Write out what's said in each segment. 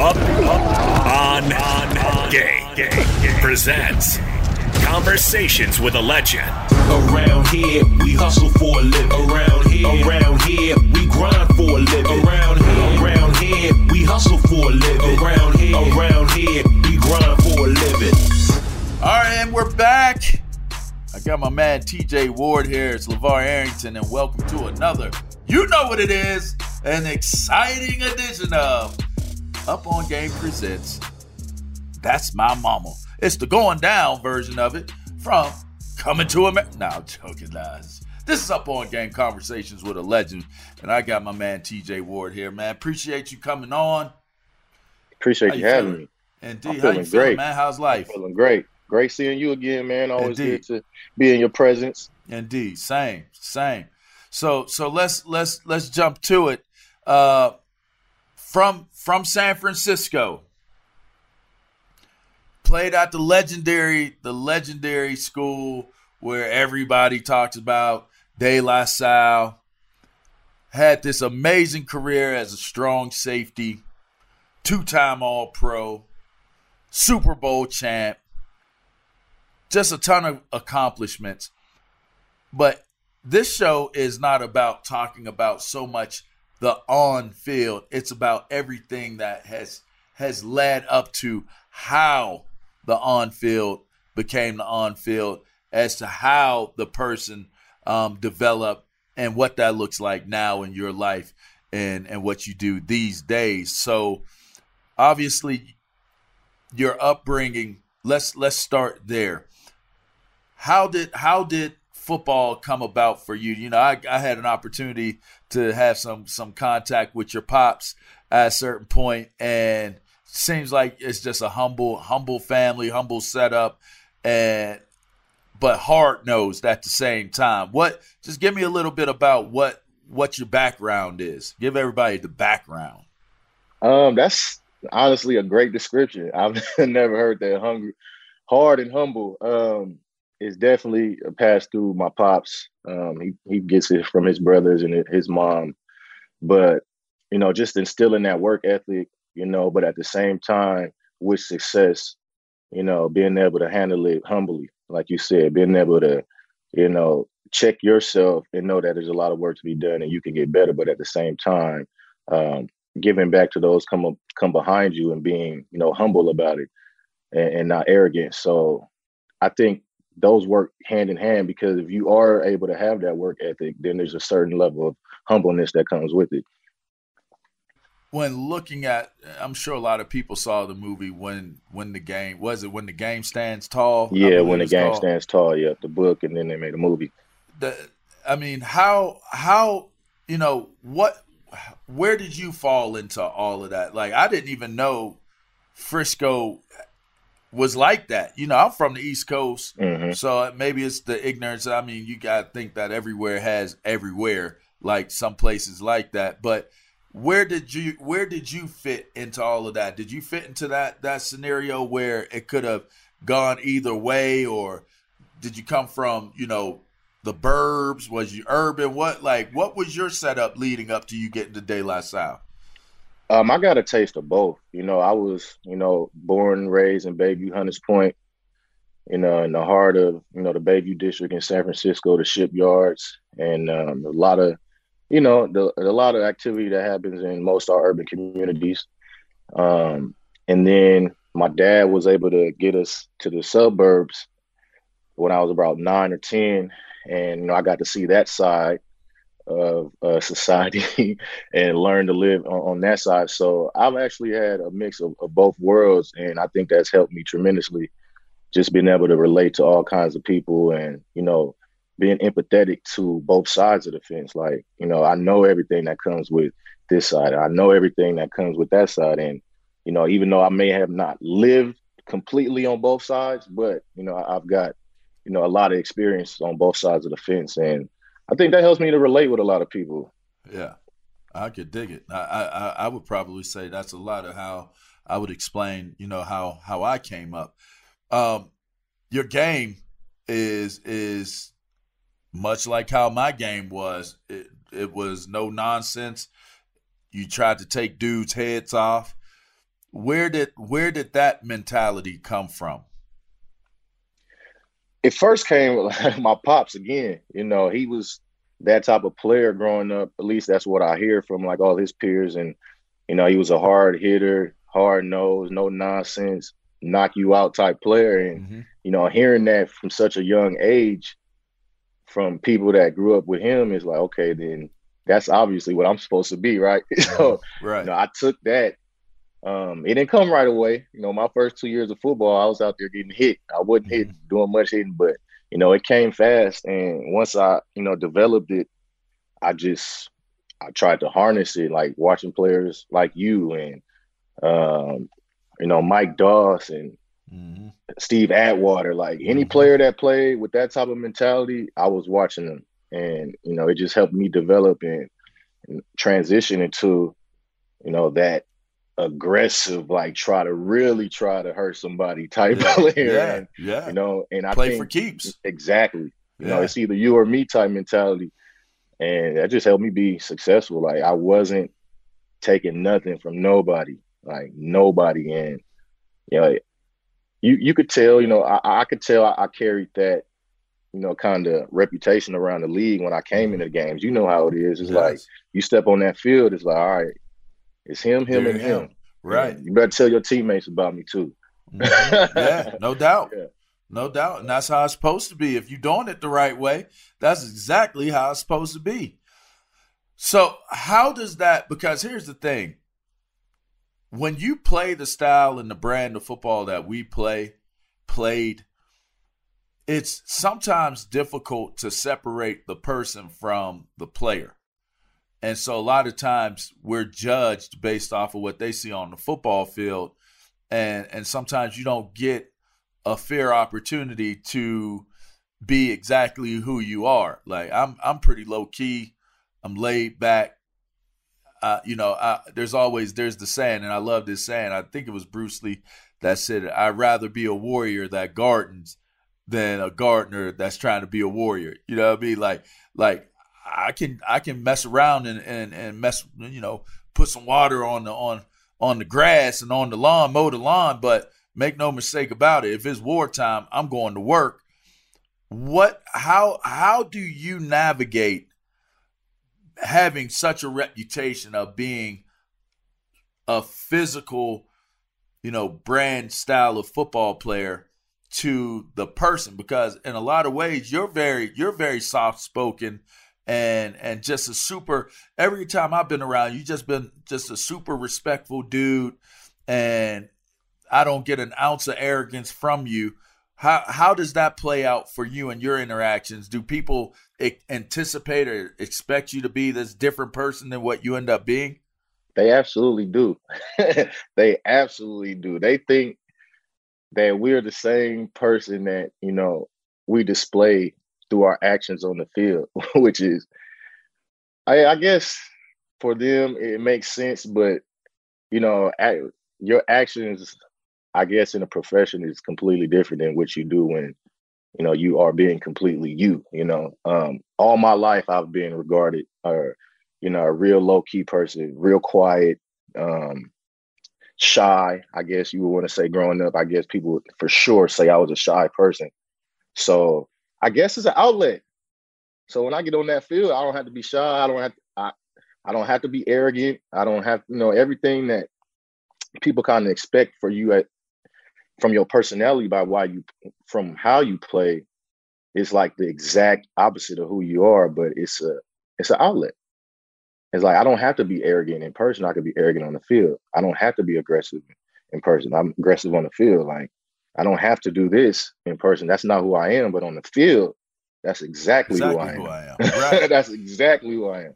Up, up, on, on, on. Game, game, game. Presents Conversations with a Legend. Around here, we hustle for a living. Around here, around here, we grind for a living. Around here, around here, we hustle for a living. Around here, around here, we grind for a living. All right, and we're back. I got my man TJ Ward here. It's LaVar Arrington, and welcome to another, you know what it is, an exciting edition of Up on Game Presents That's My Mama. It's the going down version of it from Coming to America. No, I'm joking, guys. This is Up on Game Conversations with a Legend, and I got my man TJ Ward here, man. Appreciate you coming on. Appreciate you you having feeling? me. Indeed, I'm how you feeling feeling, great. man? How's life? Feeling great. Great seeing you again, man. Always Indeed. good to be in your presence. Indeed, same, same. So so let's let's let's jump to it. Uh, from from San Francisco, played at the legendary the legendary school where everybody talks about De La Salle. Had this amazing career as a strong safety, two time All Pro, Super Bowl champ, just a ton of accomplishments. But this show is not about talking about so much the on field. It's about everything that has has led up to how the on field became the on field, as to how the person um, developed and what that looks like now in your life and and what you do these days. So obviously your upbringing let's let's start there how did how did football come about for you you know I, I had an opportunity to have some some contact with your pops at a certain point and seems like it's just a humble humble family humble setup and but hard nosed at the same time what just give me a little bit about what what your background is give everybody the background Um, that's honestly a great description. I've never heard that hungry, hard and humble. Um, it's definitely a pass through my pops. Um, he he gets it from his brothers and his mom, but you know, just instilling that work ethic, you know, but at the same time with success, you know, being able to handle it humbly, like you said, being able to, you know, check yourself and know that there's a lot of work to be done and you can get better, but at the same time, um, giving back to those come up, come behind you and being you know humble about it and, and not arrogant. So i think those work hand in hand because if you are able to have that work ethic then there's a certain level of humbleness that comes with it. When looking at i'm sure a lot of people saw the movie when when the game was it when the game stands tall? Yeah when the game called. stands tall yeah the book and then they made a movie. The i mean how how you know what where did you fall into all of that? Like i didn't even know frisco was like that you know i'm from the east coast Mhm. so maybe it's the ignorance i mean you got to think that everywhere has everywhere like some places like that but where did you where did you fit into all of that? Did you fit into that that scenario where it could have gone either way, or did you come from you know the burbs? Was you urban? What like what was your setup leading up to you getting to De La Salle? Um, I got a taste of both. You know, I was you know born and raised in Bayview Hunters Point. You know, in the heart of you know the Bayview district in San Francisco, the shipyards, and um, a lot of you know, the, a lot of activity that happens in most our urban communities. Um, and then my dad was able to get us to the suburbs when I was about nine or 10. And, you know, I got to see that side of uh, society and learn to live on, on, that side. So I've actually had a mix of, of both worlds. And I think that's helped me tremendously just being able to relate to all kinds of people and, you know, being empathetic to both sides of the fence. Like, you know, I know everything that comes with this side. I know everything that comes with that side. And, you know, even though I may have not lived completely on both sides, but, you know, I've got, you know, a lot of experience on both sides of the fence. And I think that helps me to relate with a lot of people. Yeah. I could dig it. I, I, I would probably say that's a lot of how I would explain, you know, how, how I came up. Um, your game is, is much like how my game was. It, it was no nonsense. You tried to take dudes' heads off. Where did where did that mentality come from? It first came with my pops again. You know, he was that type of player growing up. At least that's what I hear from like all his peers. And you know, he was a hard hitter, hard nose, no nonsense, knock you out type player. And mm-hmm. you know, hearing that from such a young age, from people that grew up with him is like, okay, then that's obviously what I'm supposed to be, right? so, right. You know, I took that. Um, it didn't come right away. You know, my first two years of football, I was out there getting hit. I wasn't mm-hmm. doing much hitting, but you know, it came fast. And once I, you know, developed it, I just I tried to harness it, like watching players like you and um, you know, Mike Doss and Mm-hmm. Steve Atwater, like any mm-hmm. player that played with that type of mentality, I was watching them, and you know, it just helped me develop and, and transition into, you know, that aggressive, like try to really try to hurt somebody type yeah, player. Yeah, and, yeah. You know, and I play think, for keeps. Exactly. You yeah. know, it's either you or me type mentality, and that just helped me be successful. Like I wasn't taking nothing from nobody, like nobody, and you know, you you could tell, you know, I, I could tell I, I, carried that, you know, kind of reputation around the league when I came mm-hmm. into the games. You know how it is. It's yes. like you step on that field, it's like, all right, it's him, him, and him. him. Right. You better tell your teammates about me too. Mm-hmm. yeah, no doubt. Yeah. No doubt. And that's how it's supposed to be. If you're doing it the right way, that's exactly how it's supposed to be. So, how does that? Because here's the thing when you play the style and the brand of football that we play, played, it's sometimes difficult to separate the person from the player. And so a lot of times we're judged based off of what they see on the football field. And and sometimes you don't get a fair opportunity to be exactly who you are. Like I'm I'm pretty low key. I'm laid back uh, you know, I, there's always there's the saying, and I love this saying. I think it was Bruce Lee that said, "I'd rather be a warrior that gardens than a gardener that's trying to be a warrior." You know what I mean? Like, like I can I can mess around and and and mess, you know, put some water on the on on the grass and on the lawn, mow the lawn, but make no mistake about it. If it's wartime, I'm going to work. What? How? How do you navigate having such a reputation of being a physical, you know, brand style of football player to the person because in a lot of ways you're very you're very soft spoken and and just a super every time I've been around you just been just a super respectful dude and I don't get an ounce of arrogance from you how how does that play out for you and your interactions? Do people anticipate or expect you to be this different person than what you end up being? They absolutely do. they absolutely do. They think that we're the same person that, you know, we display through our actions on the field, which is I, I guess for them, it makes sense. But you know, your actions, I guess, in a profession is completely different than what you do when you know you are being completely you. You know, um, all my life I've been regarded, or you know, a real low key person, real quiet, um, shy. I guess you would want to say growing up. I guess people for sure say I was a shy person. So I guess it's an outlet. So when I get on that field, I don't have to be shy. I don't have to, I, I don't have to be arrogant. I don't have you know everything that people kind of expect for you at from your personality by why you from how you play is like the exact opposite of who you are, but it's a it's an outlet. It's like I don't have to be arrogant in person. I could be arrogant on the field. I don't have to be aggressive in person. I'm aggressive on the field. Like I don't have to do this in person. That's not who I am. But on the field, that's exactly, exactly who I am. Who I am. Right. that's exactly who I am.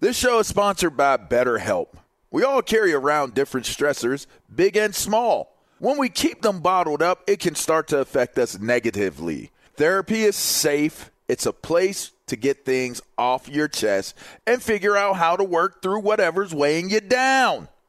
This show is sponsored by BetterHelp. We all carry around different stressors, big and small. When we keep them bottled up, it can start to affect us negatively. Therapy is safe. It's a place to get things off your chest and figure out how to work through whatever's weighing you down.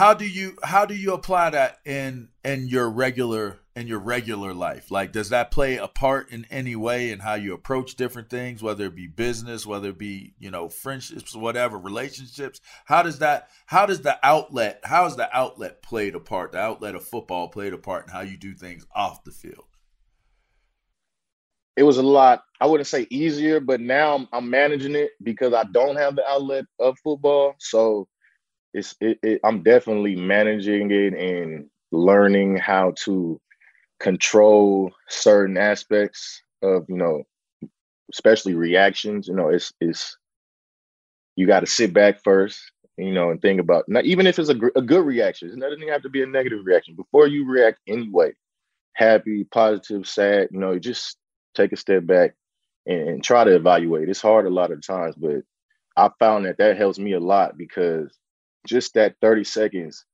How do you how do you apply that in in your regular in your regular life? Like, does that play a part in any way in how you approach different things, whether it be business, whether it be you know friendships, whatever, relationships? How does that? How does the outlet? How is the outlet played a part? The outlet of football played a part in how you do things off the field. It was a lot. I wouldn't say easier, but now I'm, I'm managing it because I don't have the outlet of football. So it's it, it, I'm definitely managing it and learning how to control certain aspects of you know especially reactions. You know it's it's you got to sit back first you know and think about not even if it's a, a good reaction it doesn't have to be a negative reaction. Before you react anyway happy positive sad you know just take a step back and, and try to evaluate. It's hard a lot of times but i found that that helps me a lot because just that 30 seconds,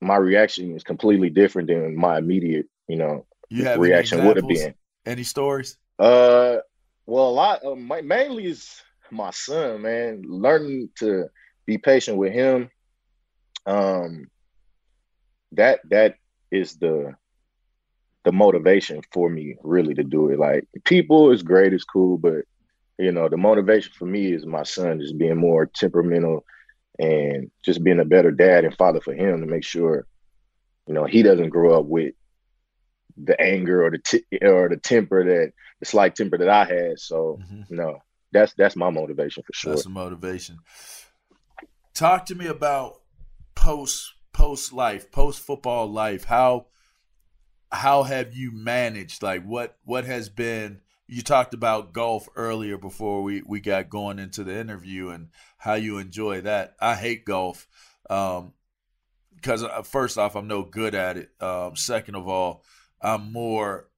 my reaction is completely different than my immediate, you know, you reaction would have been. Any stories? Uh, well, a lot. Uh, my, mainly is my son, man. Learning to be patient with him. Um, that that is the the motivation for me really to do it. Like people is great, it's cool, but you know, the motivation for me is my son just being more temperamental and just being a better dad and father for him to make sure, you know, he doesn't grow up with the anger or the t- or the temper that the slight temper that I had. So, mm-hmm. you know, that's that's my motivation for sure. That's the motivation. Talk to me about post post life, post football life. How how have you managed? Like what what has been you talked about golf earlier before we, we got going into the interview and how you enjoy that. I hate golf because um, uh, first off, I'm no good at it. Um, second of all, I'm more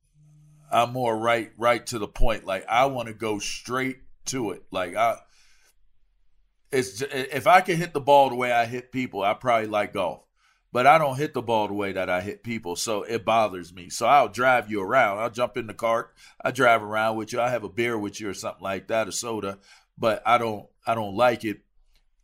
I'm more right right to the point. Like I want to go straight to it. Like I, it's if I can hit the ball the way I hit people, I probably like golf but I don't hit the ball the way that I hit people, so it bothers me. So I'll drive you around. I'll jump in the cart. I drive around with you. I have a beer with you or something like that, a soda, but I don't I don't like it.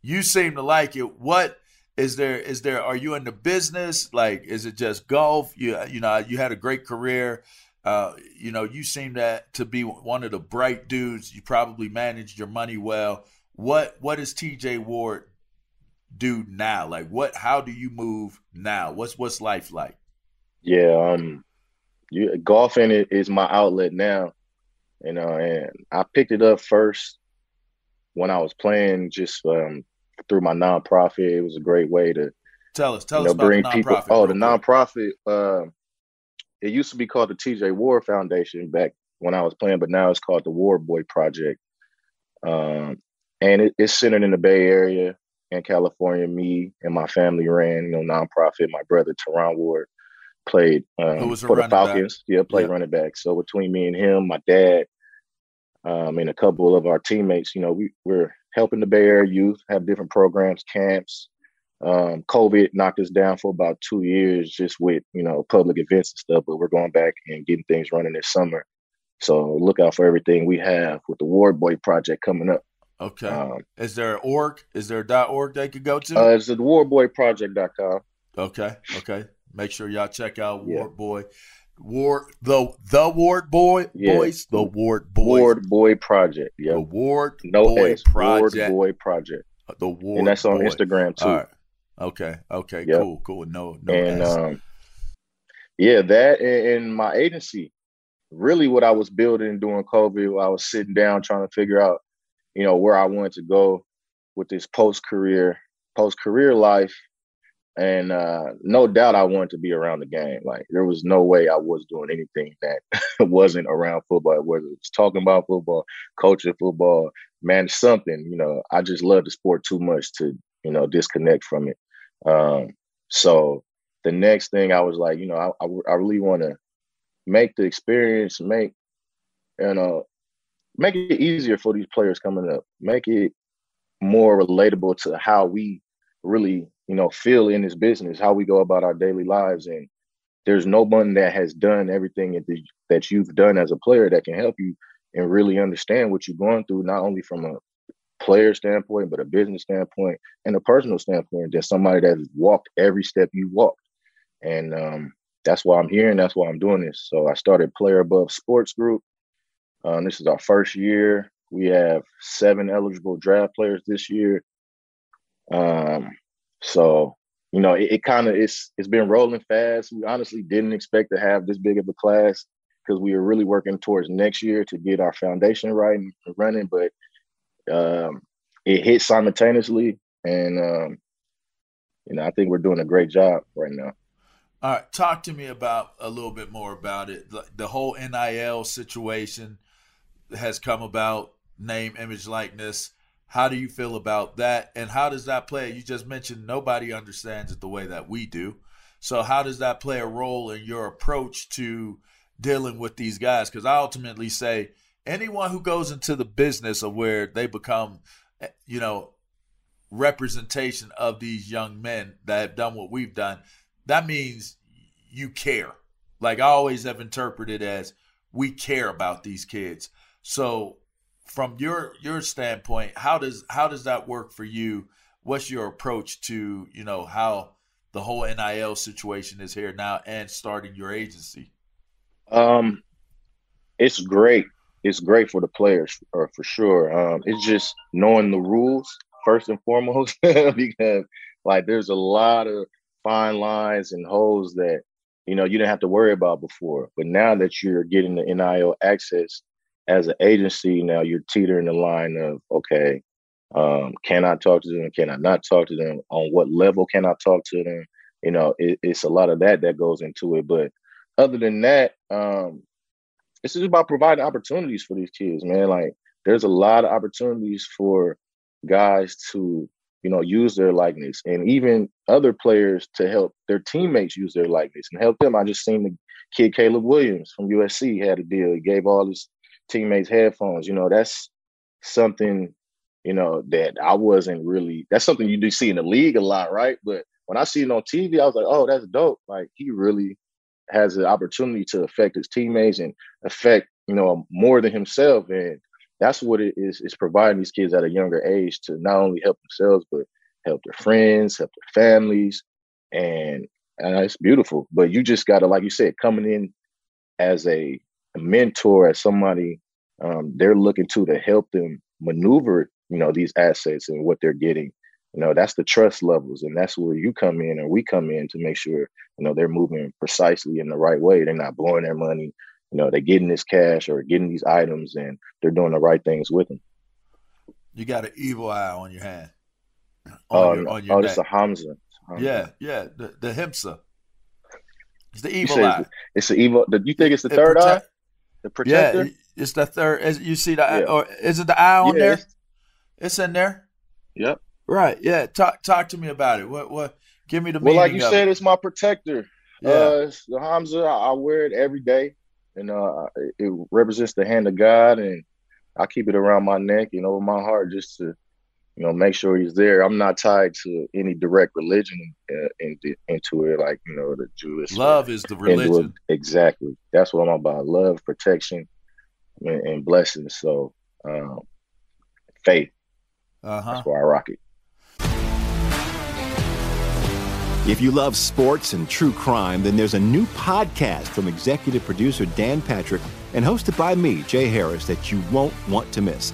You seem to like it. What is there is there are you in the business? Like is it just golf? You you know, you had a great career. Uh, you know, you seem that to be one of the bright dudes. You probably managed your money well. What what is TJ Ward do now? Like what how do you move now? What's what's life like? Yeah, um you, golfing is my outlet now. You know, and I picked it up first when I was playing just um, through my nonprofit. It was a great way to tell us, tell you know, us bring people. Oh, the nonprofit. Uh, it used to be called the TJ Ward Foundation back when I was playing, but now it's called the Ward Boy Project. Um, and it, it's centered in the Bay Area in California. Me and my family ran, you know, nonprofit. My brother Terron Ward played um, for the Falcons. Back. Yeah, played yeah. running back. So between me and him, my dad, um, and a couple of our teammates, you know, we, we're helping the Bay Area youth have different programs, camps. Um, COVID knocked us down for about two years just with, you know, public events and stuff, but we're going back and getting things running this summer. So look out for everything we have with the Ward Boy Project coming up. Okay. Um, is there an org? Is there a .org they could go to? Uh, it's the wardboyproject.com. Okay. Okay. Make sure y'all check out yeah. Ward Boy. Ward the the Ward Boy yeah. boys the Ward Boy Ward Boy Project yeah the Ward no Boy S, Project Ward Boy Project uh, the Ward and that's on Boy. Instagram too. All right. Okay. Okay. Yep. Cool. Cool. No. No. And um, yeah, that and my agency. Really, what I was building during COVID, I was sitting down trying to figure out you know, where I wanted to go with this post career, post career life. And uh, no doubt I wanted to be around the game. Like there was no way I was doing anything that wasn't around football, whether it's talking about football, coaching football, man, something, you know, I just love the sport too much to, you know, disconnect from it. Um, so the next thing I was like, you know, I, I, I really want to make the experience, make, you know, make it easier for these players coming up. Make it more relatable to how we really, you know, feel in this business, how we go about our daily lives. And there's no one that has done everything that, you've done as a player that can help you and really understand what you're going through, not only from a player standpoint, but a business standpoint and a personal standpoint. There's somebody that's walked every step you walked. And um, that's why I'm here and that's why I'm doing this. So I started Player Above Sports Group um, this is our first year. We have seven eligible draft players this year. Um, so you know, it, it kind of it's it's been rolling fast. We honestly didn't expect to have this big of a class because we were really working towards next year to get our foundation right and running, but um, it hit simultaneously, and um, you know, I think we're doing a great job right now. All right, talk to me about a little bit more about it. The, the whole NIL situation has come about, name, image, likeness. How do you feel about that? And how does that play? You just mentioned nobody understands it the way that we do. So, how does that play a role in your approach to dealing with these guys? Because I ultimately say anyone who goes into the business of where they become, eh, you know, representation of these young men that have done what we've done, that means you care. Like I always have interpreted as we care about these kids. So from your your standpoint, how does how does that work for you? What's your approach to, you know, how the whole NIL situation is here now and starting your agency? Um, it's great. It's great for the players, or for sure. Um, it's just knowing the rules first and foremost, because like there's a lot of fine lines and holes that you know you didn't have to worry about before. But now that you're getting the NIL access as an agency, now you're teetering the line of okay, um, can I talk to them? Can I not talk to them? On what level can I talk to them? You know, it, it's a lot of that that goes into it. But other than that, um, it's just about providing opportunities for these kids, man. Like there's a lot of opportunities for guys to you know, use their likeness and even other players to help their teammates use their likeness and help them. I just seen the kid Caleb Williams from USC had a deal. He gave all his teammates headphones. You know, that's something, you know, that I wasn't really that's something you do see in the league a lot, right? But when I see it on TV, I was like, oh, that's dope. Like he really has the opportunity to affect his teammates and affect, you know, more than himself. And that's what it is is providing these kids at a younger age to not only help themselves but help their friends help their families and and it's beautiful but you just got to like you said coming in as a, a mentor as somebody um, they're looking to to help them maneuver you know these assets and what they're getting you know that's the trust levels and that's where you come in and we come in to make sure you know they're moving precisely in the right way they're not blowing their money you know, they're getting this cash or getting these items and they're doing the right things with them. You got an evil eye on your hand. On oh, your, on your oh, it's a Hamsa. Hamsa. Yeah, yeah, the, the Himsa. It's the evil eye. It's the evil. Do you think it's the it third protect, eye? The protector. Yeah, it's the third. Is, You see the, yeah. or is it the eye on yeah, there? It's, it's, in there. Yep. Right. Yeah. Talk talk to me about it. What what? Give me the. Well, like you said, it. it's my protector. Yeah. Uh, the Hamsa. I, I wear it every day and uh, it represents the hand of God, and I keep it around my neck and over my heart just to, you know, make sure He's there. I'm not tied to any direct religion uh, into, into it, like you know, the Jewish love is the religion. Exactly, that's what I'm about: love, protection, and, and blessings. So, um, faith. Uh-huh. That's why I rock it. If you love sports and true crime, then there's a new podcast from executive producer Dan Patrick and hosted by me, Jay Harris, that you won't want to miss.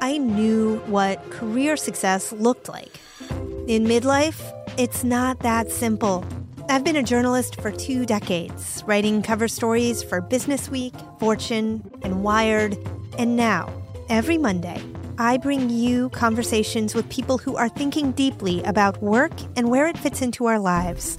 I knew what career success looked like. In midlife, it's not that simple. I've been a journalist for two decades, writing cover stories for Business Week, Fortune, and Wired. And now, every Monday, I bring you conversations with people who are thinking deeply about work and where it fits into our lives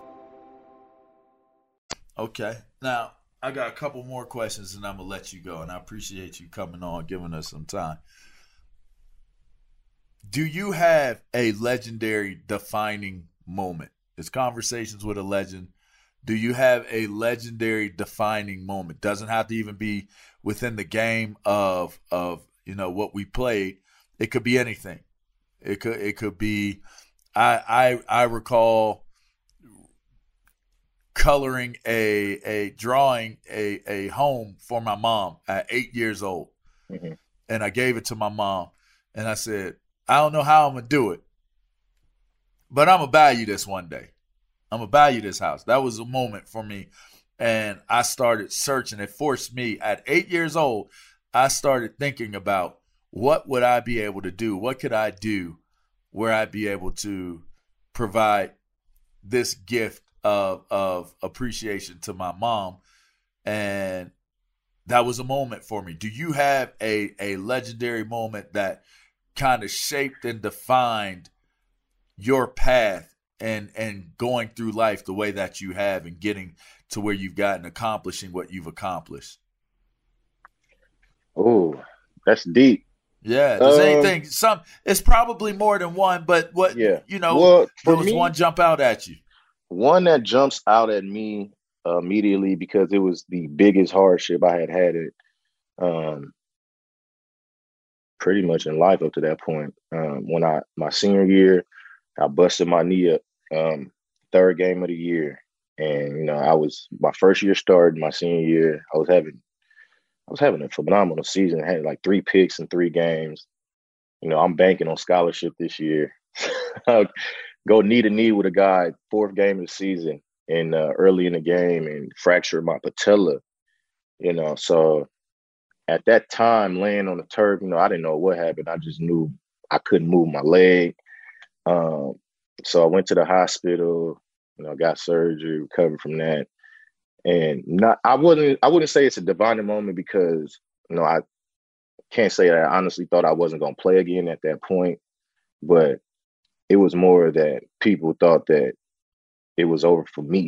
Okay. Now, I got a couple more questions and I'm gonna let you go. And I appreciate you coming on, giving us some time. Do you have a legendary defining moment? It's conversations with a legend. Do you have a legendary defining moment? Doesn't have to even be within the game of of you know what we played. It could be anything. It could it could be I I I recall coloring a a drawing a a home for my mom at eight years old, mm-hmm. and I gave it to my mom, and I said, I don't know how I'm gonna do it, but I'm gonna buy you this one day. I'm gonna buy you this house. That was a moment for me, and I started searching. It forced me at eight years old. I started thinking about what would I be able to do? What could I do where I'd be able to provide this gift of of appreciation to my mom and that was a moment for me do you have a a legendary moment that kind of shaped and defined your path and and going through life the way that you have and getting to where you've gotten accomplishing what you've accomplished oh that's deep yeah, there's um, anything. Some it's probably more than one, but what? Yeah, you know, well, there was me, one jump out at you. One that jumps out at me immediately because it was the biggest hardship I had had it, um, pretty much in life up to that point. Um, when I my senior year, I busted my knee up, um, third game of the year, and you know I was my first year starting my senior year. I was having I was having a phenomenal season. I had like three picks in three games. You know, I'm banking on scholarship this year. go knee to knee with a guy fourth game of the season and uh, early in the game and fractured my patella. You know, so at that time, laying on the turf, you know, I didn't know what happened. I just knew I couldn't move my leg. Um, so I went to the hospital. You know, got surgery, recovered from that, and not. I wouldn't. I wouldn't say it's a divine moment because you know I can't say I honestly thought I wasn't going to play again at that point, but it was more that people thought that it was over for me.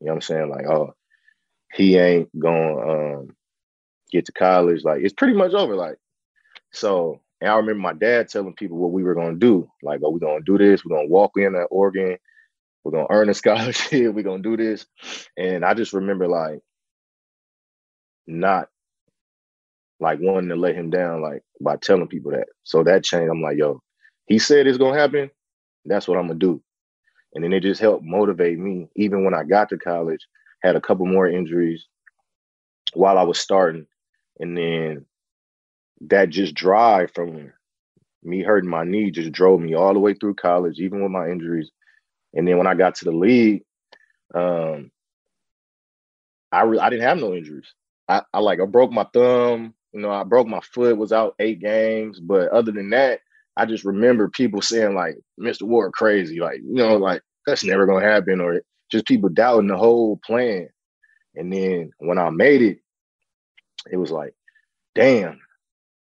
You know what I'm saying? Like, oh, he ain't to um, get to college. Like, it's pretty much over. Like, so, and I remember my dad telling people what we were to do. Like, oh, going to do this. We're to walk in at Oregon. We're to earn a scholarship. we're to do this. And I just remember, like, not like wanting to let him down, like, by telling people that. So that changed. I'm like, yo, he said it's to happen that's what I'm gonna do. And then it just helped motivate me. Even when I got to college, had a couple more injuries while I was starting. And then that just drive from me hurting my knee just drove me all the way through college, even with my injuries. And then when I got to the league, um, I re- I didn't have no injuries. I, I like I broke my thumb, you know, I broke my foot, was out eight games, but other than that, I just remember people saying like Mr. Ward crazy, like you know, like that's never gonna happen, or just people doubting the whole plan. And then when I made it, it was like, damn,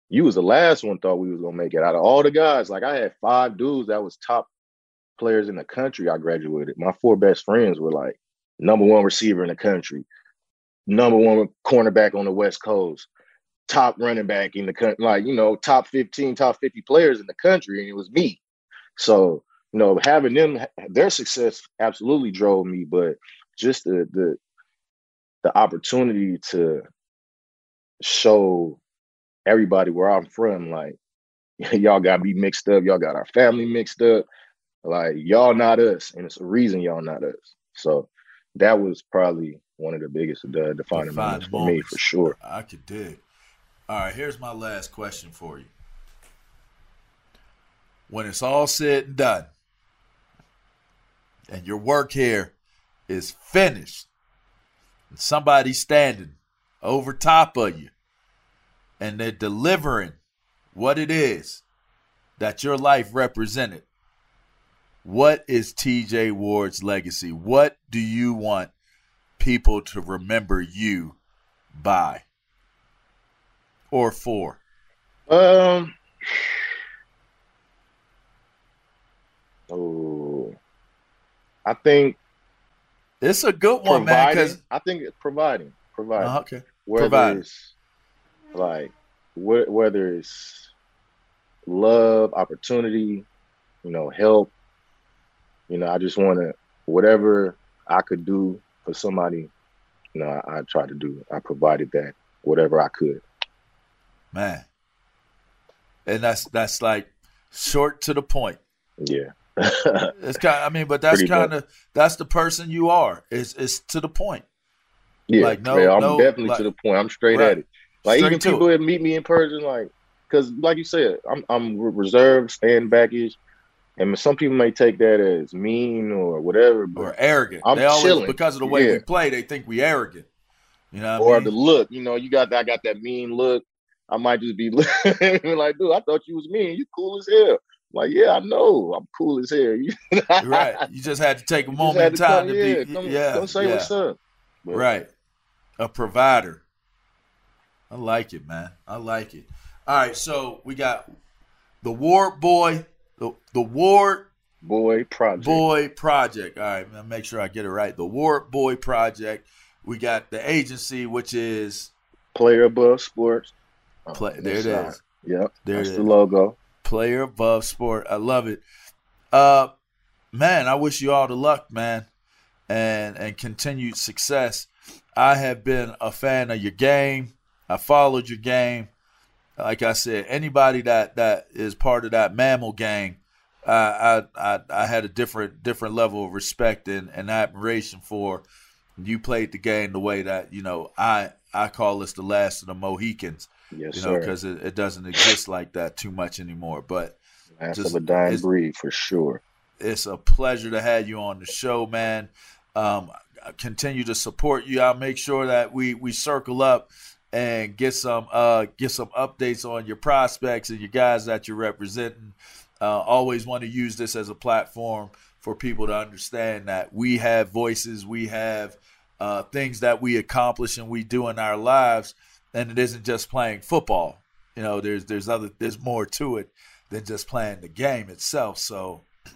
you was the last one thought we was gonna make it. Out of all the guys, like I had five dudes that was top players in the country. I graduated. My four best friends were like number one receiver in the country, number one cornerback on the West Coast, top running back in the country, like, you know, top 15, top 50 players in the country, and it was me. So, you know, having them their success absolutely drove me, but just the the the opportunity to show everybody where I'm from, like y'all got me mixed up, y'all got our family mixed up, like y'all not us, and it's a reason y'all not us. So that was probably one of the biggest uh, defining moments for me, for sure. I could dig. All right, here's my last question for you. When it's all said and done, and your work here is finished, and somebody's standing over top of you, and they're delivering what it is that your life represented, what is TJ Ward's legacy? What do you want people to remember you by? Or four? Um. Oh, I think it's a good one, man. Because I think it's providing. provider. Uh, okay. Whether Provider. it's like wh- whether it's love, opportunity, you know, help. You know, I just want to whatever I could do for somebody. You know, I, I try to do. I provided that whatever I could. Man. And that's that's like short to the point. Yeah. It's kind I mean, but that's kind of that's the person you are. It's it's to the point. Yeah, Like, no- man, I'm no, definitely like- to the point. I'm straight Right. at it. Like Straight even people it. that meet me in person, like, because like you said, I'm I'm reserved, stand backish, and some people may take that as mean or whatever, but Or arrogant. I'm they always chilling. because of the way Yeah. we play, they think we arrogant. You know or I mean? the look. You know, you got I got that mean look. I might just be like, dude, I thought you was mean. You cool as hell. like, yeah, I know, I'm cool as hell. You right. You just had to take a moment in time come, to yeah, be come, yeah. come say yeah. what's up. But- Right. A provider. I like it, man. I like it. All right, so we got the Ward Boy, the the Ward Boy Project. Boy Project. All right, man, make sure I get it right. The Ward Boy Project. We got the agency, which is Player above sports. Oh, Play, there it is. Yep. There that's it the is. logo. Player above sport. I love it. Uh man, I wish you all the luck, man. And and continued success. I have been a fan of your game. I followed your game. Like I said, anybody that that is part of that mammal gang, I I I, I had a different different level of respect and, and admiration for. You played the game the way that you know I I call this the last of the Mohicans. Yes, you know sir. because it, it doesn't exist like that too much anymore. But Last just- of a dying breed for sure. it's a pleasure to have you on the show, man. Um, continue to support you. I'll make sure that we we circle up and get some uh get some updates on your prospects and your guys that you're representing. Uh, always want to use this as a platform for people to understand that we have voices, we have uh, things that we accomplish and we do in our lives, and it isn't just playing football. You know, there's there's other there's more to it than just playing the game itself. So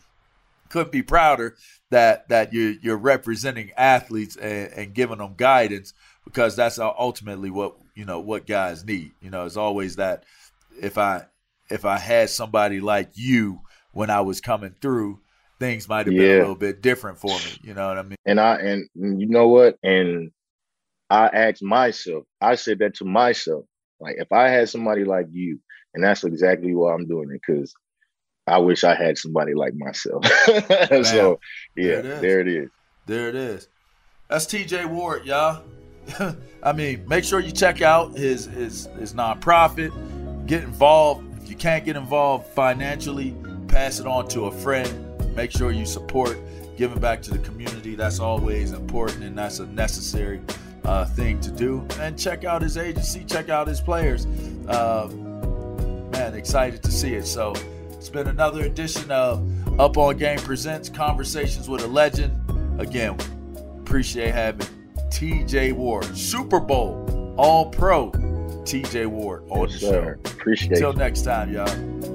couldn't be prouder that that you're you're representing athletes and, and giving them guidance because that's ultimately what you know what guys need. You know, it's always that if I if I had somebody like you when I was coming through, things might have been a little bit different for me. You know what I mean? And I and you know what? And I asked myself, I said that to myself. Like if I had somebody like you, and that's exactly why I'm doing it, because I wish I had somebody like myself. so yeah, There it is. there it is. There it is. That's TJ Ward, y'all. I mean, make sure you check out his his his nonprofit. Get involved. If you can't get involved financially, pass it on to a friend. Make sure you support giving back to the community. That's always important, and that's a necessary uh, thing to do. And check out his agency. Check out his players. Uh, man, excited to see it. So it's been another edition of Up on Game Presents Conversations with a Legend. Again, appreciate having TJ Ward, Super Bowl All Pro TJ Ward on Yes, the sir. show. Appreciate Until next time, y'all.